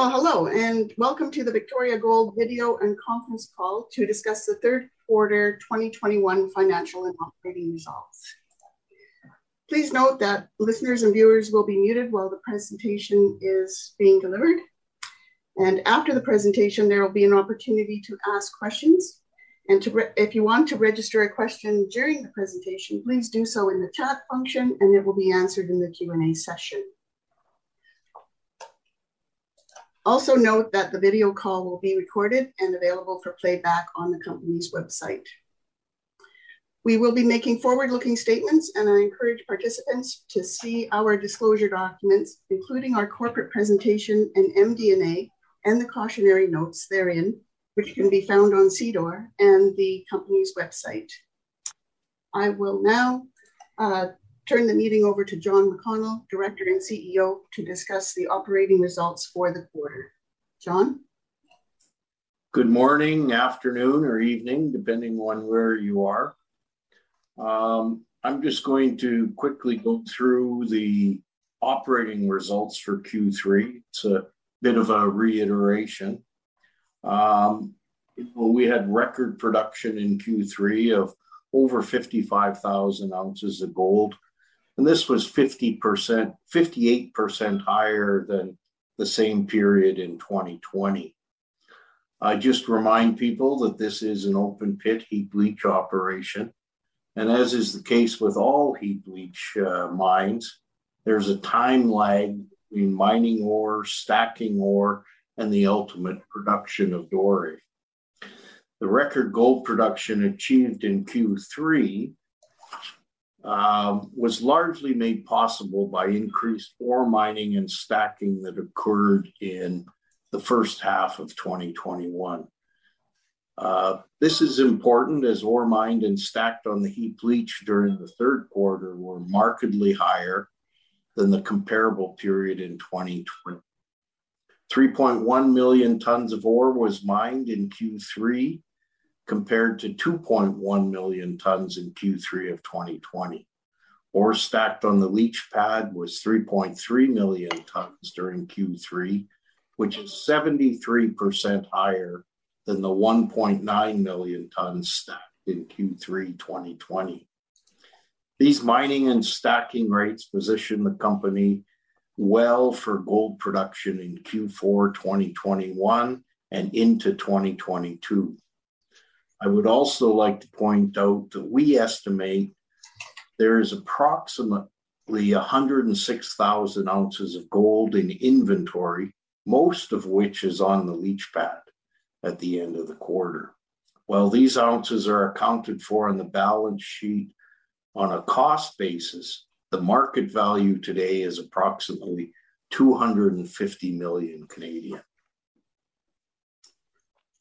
Well, hello, and welcome to the Victoria Gold video and conference call to discuss the third quarter 2021 financial and operating results. Please note that listeners and viewers will be muted while the presentation is being delivered. And after the presentation, there will be an opportunity to ask questions. And to if you want to register a question during the presentation, please do so in the chat function and it will be answered in the Q&A session. Also note that the video call will be recorded and available for playback on the company's website. We will be making forward-looking statements and I encourage participants to see our disclosure documents, including our corporate presentation and MD&A and the cautionary notes therein, which can be found on SEDAR and the company's website. I will now uh, turn the meeting over to John McConnell, Director and CEO, to discuss the operating results for the quarter. John? Good morning, afternoon, or evening, depending on where you are. Um, I'm just going to quickly go through the operating results for Q3. It's a bit of a reiteration. Um, well, we had record production in Q3 of over 55,000 ounces of gold and this was 50%, 58% higher than the same period in 2020. I just remind people that this is an open pit heap leach operation. And as is the case with all heap leach uh, mines, there's a time lag between mining ore, stacking ore, and the ultimate production of doré. The record gold production achieved in Q3 um, was largely made possible by increased ore mining and stacking that occurred in the first half of 2021. Uh, this is important as ore mined and stacked on the heap leach during the third quarter were markedly higher than the comparable period in 2020. 3.1 million tons of ore was mined in Q3, compared to 2.1 million tons in Q3 of 2020. Ore stacked on the leach pad was 3.3 million tons during Q3, which is 73% higher than the 1.9 million tons stacked in Q3 2020. These mining and stacking rates position the company well for gold production in Q4 2021 and into 2022. I would also like to point out that we estimate there is approximately 106,000 ounces of gold in inventory, most of which is on the leach pad at the end of the quarter. While these ounces are accounted for on the balance sheet on a cost basis, the market value today is approximately 250 million Canadian.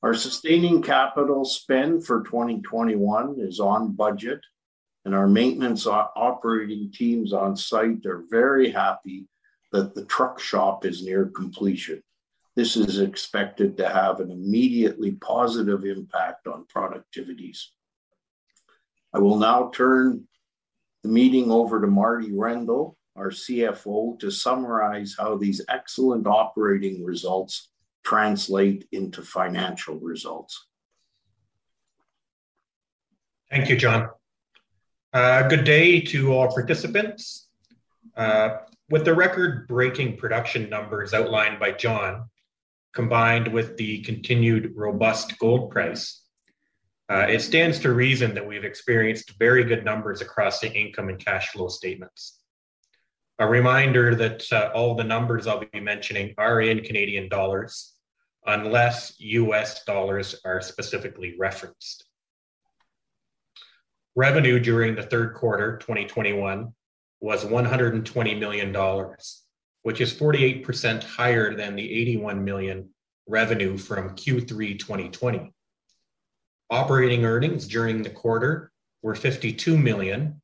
Our sustaining capital spend for 2021 is on budget, and our maintenance operating teams on site are very happy that the truck shop is near completion. This is expected to have an immediately positive impact on productivities. I will now turn the meeting over to Marty Rendall, our CFO, to summarize how these excellent operating results translate into financial results. Thank you, John. Uh, good day to all participants. Uh, with the record breaking production numbers outlined by John, combined with the continued robust gold price, uh, it stands to reason that we've experienced very good numbers across the income and cash flow statements. A reminder that uh, all the numbers I'll be mentioning are in Canadian dollars, unless US dollars are specifically referenced. Revenue during the third quarter 2021 was $120 million, which is 48% higher than the 81 million revenue from Q3 2020. Operating earnings during the quarter were 52 million,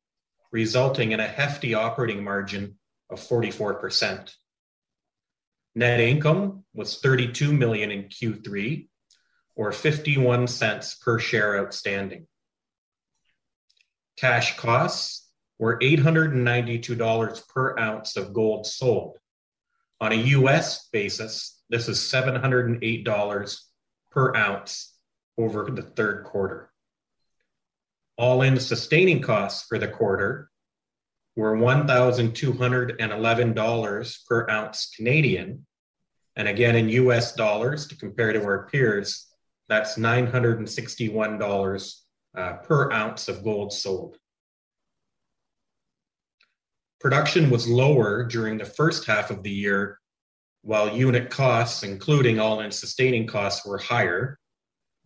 resulting in a hefty operating margin of 44%. Net income was 32 million in Q3 or 51 cents per share outstanding. Cash costs were $892 per ounce of gold sold. On a US basis, this is $708 per ounce over the third quarter. All-in sustaining costs for the quarter were $1,211 per ounce Canadian, and again in US dollars to compare to our peers, that's $961 uh, per ounce of gold sold. Production was lower during the first half of the year, while unit costs, including all-in sustaining costs, were higher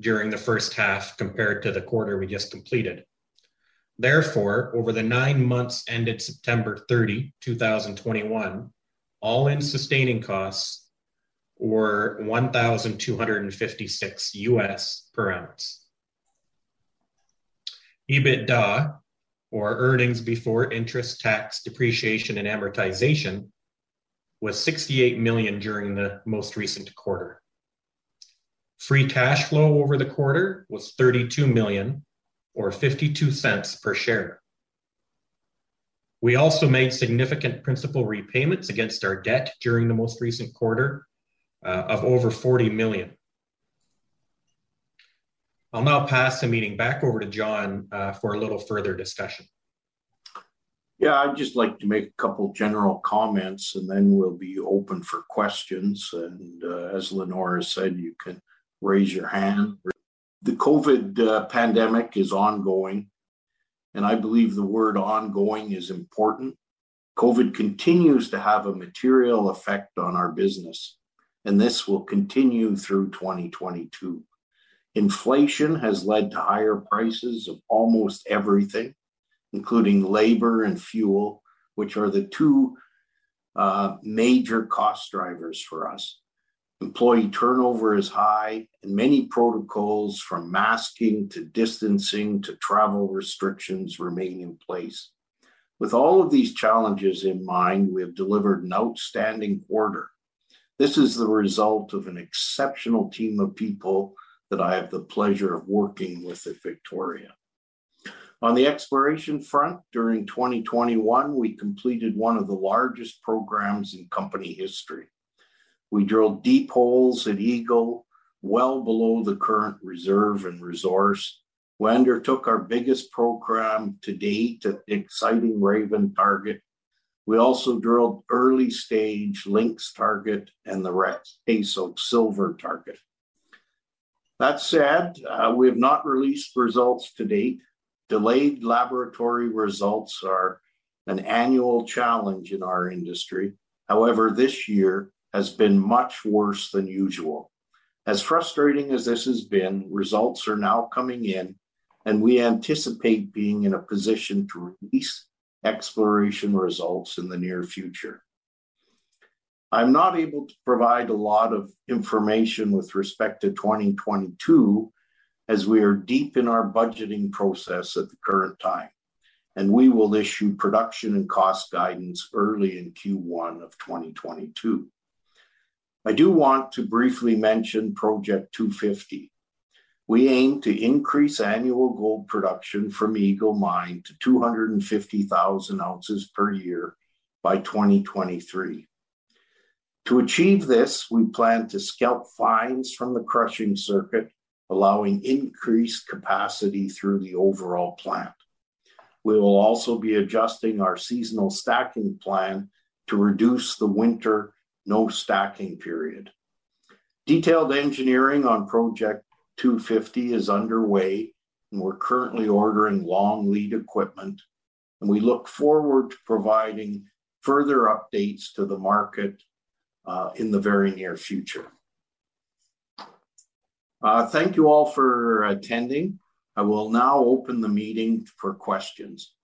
during the first half compared to the quarter we just completed. Therefore, over the nine months ended September 30, 2021, all-in sustaining costs were 1,256 US per ounce. EBITDA, or earnings before interest, tax, depreciation, and amortization, was 68 million during the most recent quarter. Free cash flow over the quarter was 32 million, or 52 cents per share. We also made significant principal repayments against our debt during the most recent quarter uh, of over 40 million. I'll now pass the meeting back over to John uh, for a little further discussion. Yeah, I'd just like to make a couple general comments and then we'll be open for questions. And uh, as Lenora said, you can raise your hand. The COVID uh, pandemic is ongoing, and I believe the word ongoing is important. COVID continues to have a material effect on our business, and this will continue through 2022. Inflation has led to higher prices of almost everything, including labor and fuel, which are the two uh, major cost drivers for us. Employee turnover is high, and many protocols from masking to distancing to travel restrictions remain in place. With all of these challenges in mind, we have delivered an outstanding quarter. This is the result of an exceptional team of people that I have the pleasure of working with at Victoria. On the exploration front, during 2021, we completed one of the largest programs in company history. We drilled deep holes at Eagle, well below the current reserve and resource. We undertook our biggest program to date at the exciting Raven target. We also drilled early stage Lynx target and the Queso silver target. That said, uh, we have not released results to date. Delayed laboratory results are an annual challenge in our industry. However, this year has been much worse than usual. As frustrating as this has been, results are now coming in, and we anticipate being in a position to release exploration results in the near future. I'm not able to provide a lot of information with respect to 2022 as we are deep in our budgeting process at the current time, and we will issue production and cost guidance early in Q1 of 2022. I do want to briefly mention Project 250. We aim to increase annual gold production from Eagle Mine to 250,000 ounces per year by 2023. To achieve this, we plan to scalp fines from the crushing circuit, allowing increased capacity through the overall plant. We will also be adjusting our seasonal stacking plan to reduce the winter no stacking period. Detailed engineering on Project 250 is underway, and we're currently ordering long lead equipment. And we look forward to providing further updates to the market uh, in the very near future. Uh, thank you all for attending. I will now open the meeting for questions.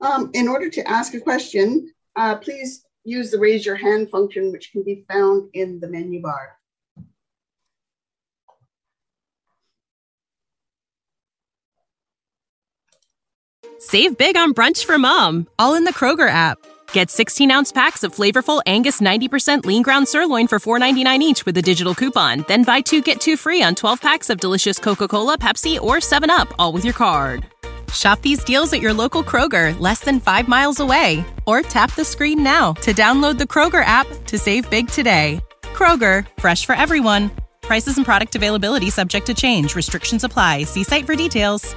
Um, in order to ask a question, uh, please use the raise your hand function, which can be found in the menu bar. Save big on brunch for mom, all in the Kroger app. Get 16 ounce packs of flavorful Angus 90% lean ground sirloin for $4.99 each with a digital coupon. Then buy two get two free on 12 packs of delicious Coca Cola, Pepsi, or 7UP, all with your card. Shop these deals at your local Kroger, less than five miles away. Or tap the screen now to download the Kroger app to save big today. Kroger, fresh for everyone. Prices and product availability subject to change. Restrictions apply. See site for details.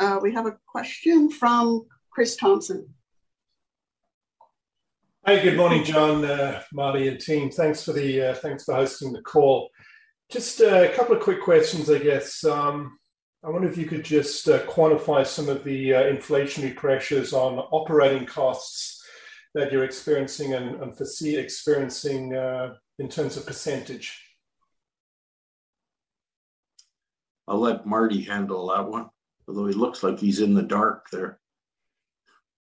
Uh, we have a question from Chris Thompson. Hi, good morning, John, uh, Marty, and team. Thanks for the uh, thanks for hosting the call. Just a couple of quick questions, I guess. Um, I wonder if you could just uh, quantify some of the uh, inflationary pressures on operating costs that you're experiencing and, and foresee experiencing uh, in terms of percentage. I'll let Marty handle that one although he looks like he's in the dark there.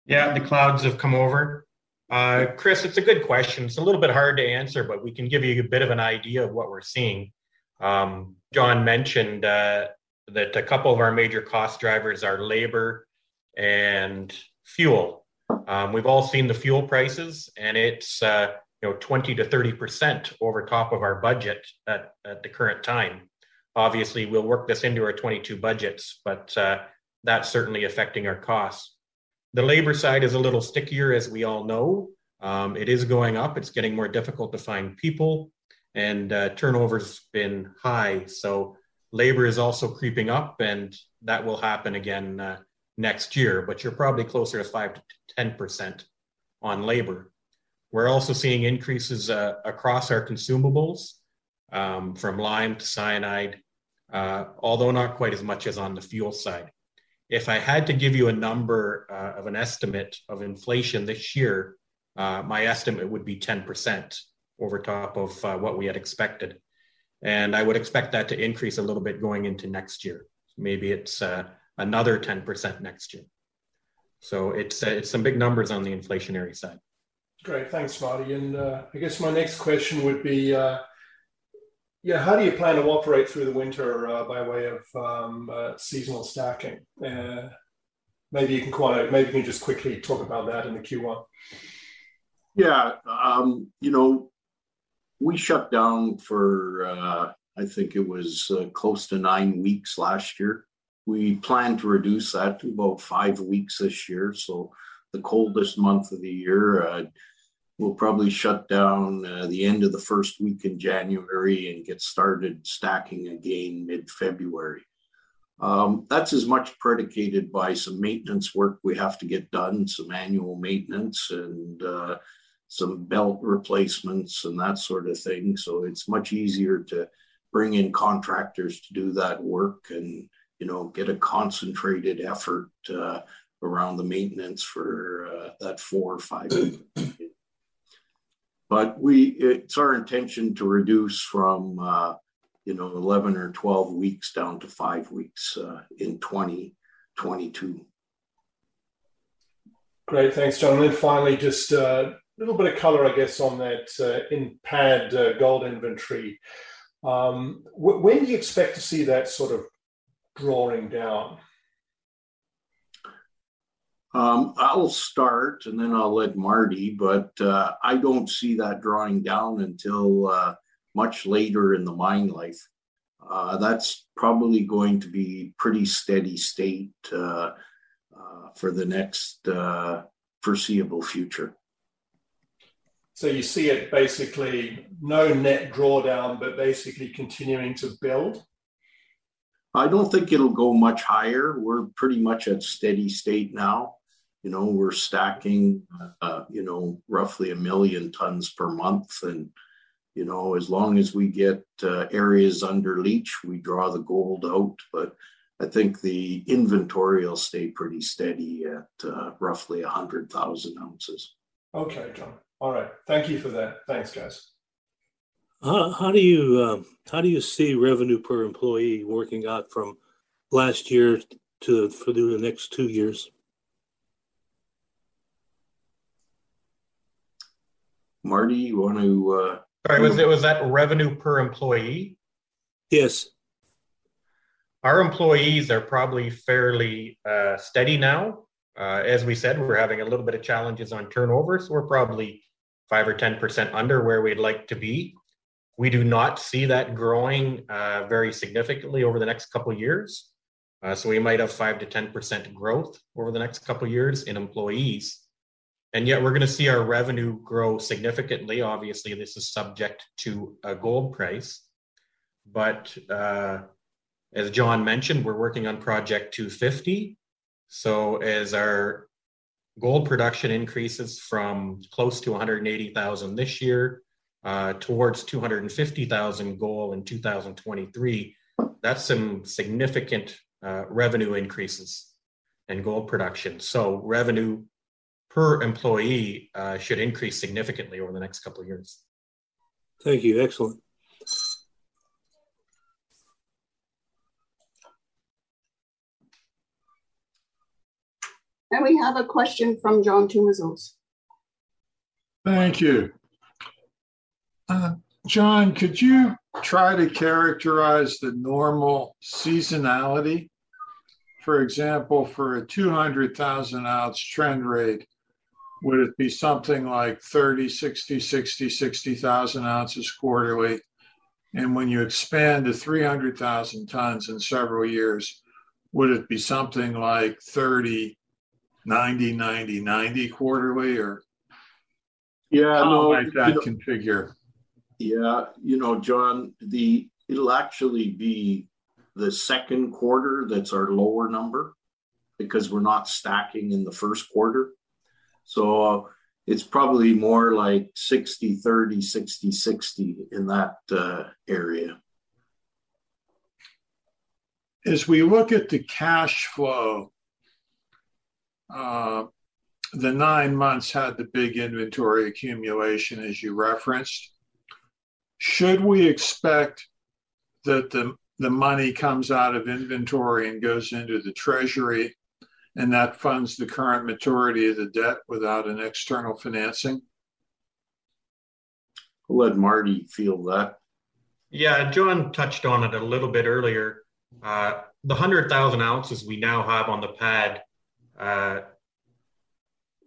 Yeah, the clouds have come over. Uh, Chris, it's a good question. It's a little bit hard to answer, but we can give you a bit of an idea of what we're seeing. Um, John mentioned uh, that a couple of our major cost drivers are labor and fuel. Um, we've all seen the fuel prices, and it's uh, you know 20 to 30 percent over top of our budget at, at the current time. Obviously, we'll work this into our 22 budgets, but uh, that's certainly affecting our costs. The labor side is a little stickier, as we all know. Um, it is going up. It's getting more difficult to find people, and uh, turnover's been high. So labor is also creeping up, and that will happen again uh, next year. But you're probably closer to five to ten percent on labor. We're also seeing increases uh, across our consumables, um, from lime to cyanide, uh, although not quite as much as on the fuel side. If I had to give you a number uh, of an estimate of inflation this year, uh, my estimate would be 10% over top of uh, what we had expected. And I would expect that to increase a little bit going into next year. Maybe it's uh, another 10% next year. So it's, uh, it's some big numbers on the inflationary side. Great, thanks, Marty. And I guess my next question would be yeah, how do you plan to operate through the winter uh, by way of um, uh, seasonal stacking? Uh, maybe you can quite, maybe you can just quickly talk about that in the Q1. Yeah, um, you know, we shut down for uh, I think it was uh, close to nine weeks last year. We plan to reduce that to about five weeks this year. So the coldest month of the year uh, we'll probably shut down uh, the end of the first week in January and get started stacking again mid February. Um, that's as much predicated by some maintenance work we have to get done, some annual maintenance and uh, some belt replacements and that sort of thing. So it's much easier to bring in contractors to do that work and you know get a concentrated effort uh, around the maintenance for uh, that four or five but we it's our intention to reduce from uh, you know 11 or 12 weeks down to five weeks uh, in 2022 great. Thanks john and then finally just uh, little bit of color i guess on that uh, in pad uh, gold inventory um, when do you expect to see that sort of drawing down um, I'll start and then I'll let Marty, but uh, I don't see that drawing down until uh, much later in the mine life. Uh, that's probably going to be pretty steady state uh, uh, for the next uh, foreseeable future. So you see it basically no net drawdown, but basically continuing to build? I don't think it'll go much higher. We're pretty much at steady state now. You know, we're stacking, uh, you know, roughly a million tons per month. And, you know, as long as we get uh, areas under leach, we draw the gold out. But I think the inventory will stay pretty steady at uh, roughly 100,000 ounces. Okay, John. All right. Thank you for that. Thanks, guys. How, how do you um, how do you see revenue per employee working out from last year to for the next two years? Marty, you want to? Uh, Sorry, was it was that revenue per employee? Yes. Our employees are probably fairly uh, steady now. Uh, as we said, we're having a little bit of challenges on turnover, so we're probably five or ten percent under where we'd like to be. We do not see that growing uh, very significantly over the next couple years. Uh, so we might have five to ten percent growth over the next couple years in employees, and yet we're going to see our revenue grow significantly. Obviously, this is subject to a gold price, but uh, as John mentioned, we're working on Project 250. So as our gold production increases from close to 180,000 this year uh, towards 250,000 goal in 2023, that's some significant uh, revenue increases in gold production. So revenue per employee uh, should increase significantly over the next couple of years. Thank you. Excellent. And we have a question from John Tumazos. Thank you. Uh, John, could you try to characterize the normal seasonality? For example, for a 200,000 ounce trend rate, would it be something like 30, 60, 60, 60,000 ounces quarterly? And when you expand to 300,000 tons in several years, would it be something like 30, 90, 90, 90 quarterly or? yeah, no, you that know- configure? Yeah, you know, John, the it'll actually be the second quarter that's our lower number because we're not stacking in the first quarter. So uh, it's probably more like 60 30, 60 60 in that uh, area. As we look at the cash flow, uh, the nine months had the big inventory accumulation as you referenced. Should we expect that the, the money comes out of inventory and goes into the treasury and that funds the current maturity of the debt without an external financing? I'll let Marty feel that. Yeah, John touched on it a little bit earlier. Uh, the 100,000 ounces we now have on the pad uh,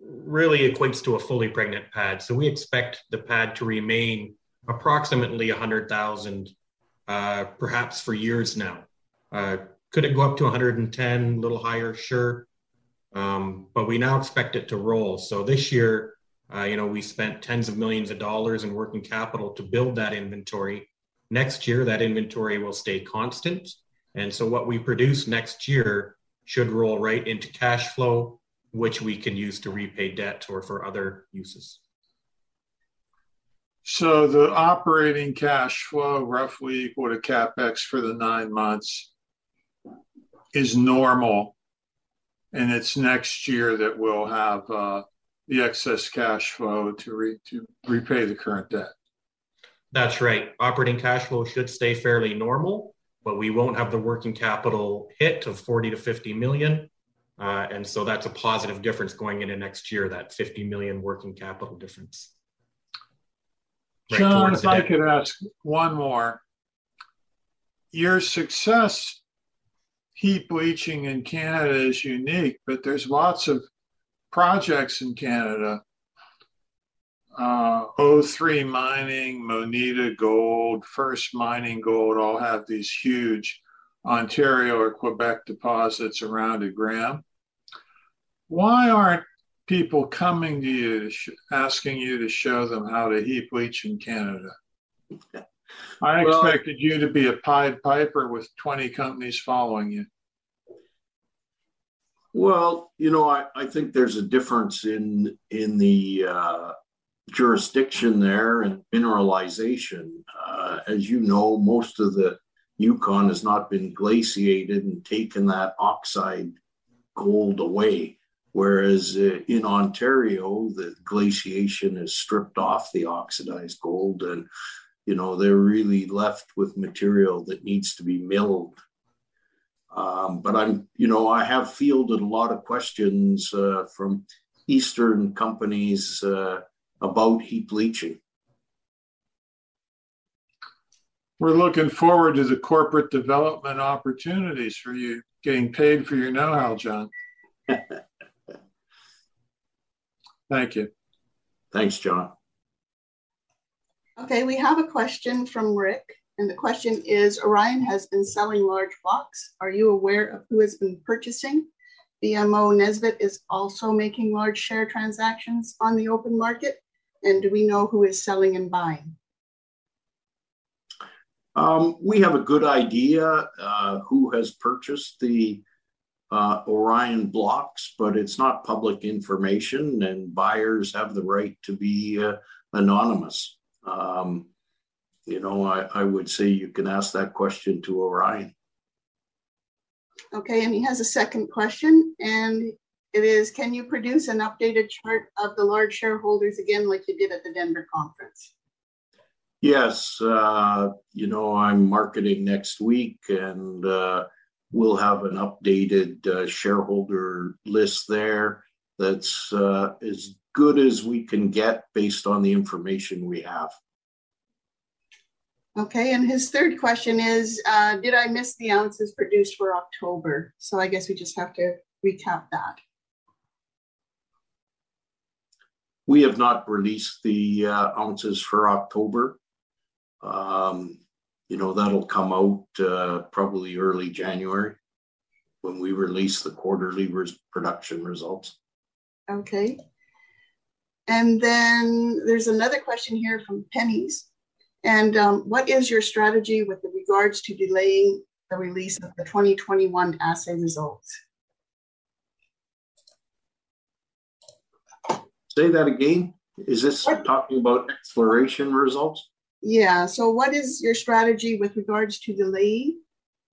really equates to a fully pregnant pad. So we expect the pad to remain approximately 100,000 uh, perhaps for years now. Uh, could it go up to 110, a little higher? Sure. Um, but we now expect it to roll. So this year, uh, you know, we spent tens of millions of dollars in working capital to build that inventory. Next year, that inventory will stay constant. And so what we produce next year should roll right into cash flow, which we can use to repay debt or for other uses. So the operating cash flow roughly equal to CapEx for the nine months is normal. And it's next year that we'll have uh, the excess cash flow to, re- to repay the current debt. That's right. Operating cash flow should stay fairly normal, but we won't have the working capital hit of 40 to 50 million. Uh, and so that's a positive difference going into next year, that 50 million working capital difference. Right John, if I could ask one more. Your success heap leaching in Canada is unique, but there's lots of projects in Canada. Uh, O3 Mining, Moneta Gold, First Mining Gold all have these huge Ontario or Quebec deposits around a gram. Why aren't people coming to you to sh- asking you to show them how to heap leach in Canada? I Well- expected you to be a Pied Piper with 20 companies following you. Well, you know, I, I think there's a difference in in the uh, jurisdiction there and mineralization. Uh, as you know, most of the Yukon has not been glaciated and taken that oxide gold away. Whereas uh, in Ontario, the glaciation has stripped off the oxidized gold, and you know they're really left with material that needs to be milled um, but I'm, you know, I have fielded a lot of questions uh, from Eastern companies uh, about heap leaching. We're looking forward to the corporate development opportunities for you getting paid for your know how, John. Thank you. Thanks, John. Okay, we have a question from Rick. And the question is Orion has been selling large blocks. Are you aware of who has been purchasing? BMO Nesbitt is also making large share transactions on the open market. And do we know who is selling and buying? Um, we have a good idea uh, who has purchased the uh, Orion blocks, but it's not public information, and buyers have the right to be uh, anonymous. Um, you know, I, I would say you can ask that question to Orion. Okay, and he has a second question, and it is Can you produce an updated chart of the large shareholders again, like you did at the Denver conference? Yes, uh, you know, I'm marketing next week and uh, we'll have an updated uh, shareholder list there that's uh, as good as we can get based on the information we have. Okay, and his third question is uh, Did I miss the ounces produced for October? So I guess we just have to recap that. We have not released the uh, ounces for October. Um, you know, that'll come out uh, probably early January when we release the quarterly res- production results. Okay. And then there's another question here from Pennies. And um, what is your strategy with regards to delaying the release of the 2021 assay results? Say that again. Is this talking about exploration results? Yeah. So, what is your strategy with regards to delaying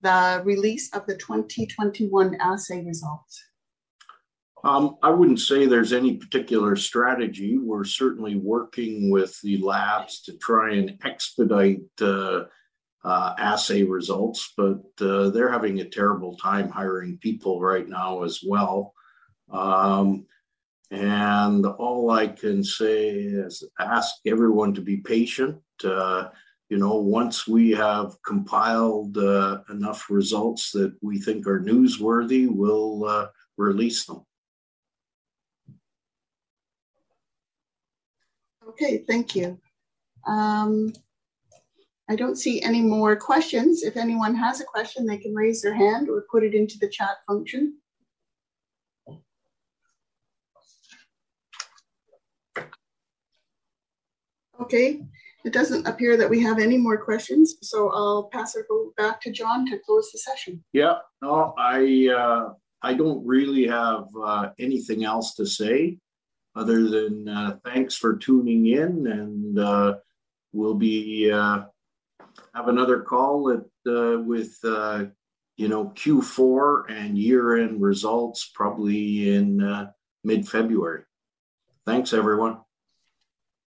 the release of the 2021 assay results? Um, I wouldn't say there's any particular strategy. We're certainly working with the labs to try and expedite uh, uh, assay results, but uh, they're having a terrible time hiring people right now as well. Um, and all I can say is ask everyone to be patient. Uh, you know, once we have compiled uh, enough results that we think are newsworthy, we'll uh, release them. Okay, thank you. Um, I don't see any more questions. If anyone has a question, they can raise their hand or put it into the chat function. Okay, it doesn't appear that we have any more questions, so I'll pass it back to John to close the session. Yeah, no, I uh, I don't really have uh, anything else to say other than uh, thanks for tuning in, and uh, we'll be uh, have another call at uh, with you know Q4 and year end results probably in mid February. Thanks, everyone.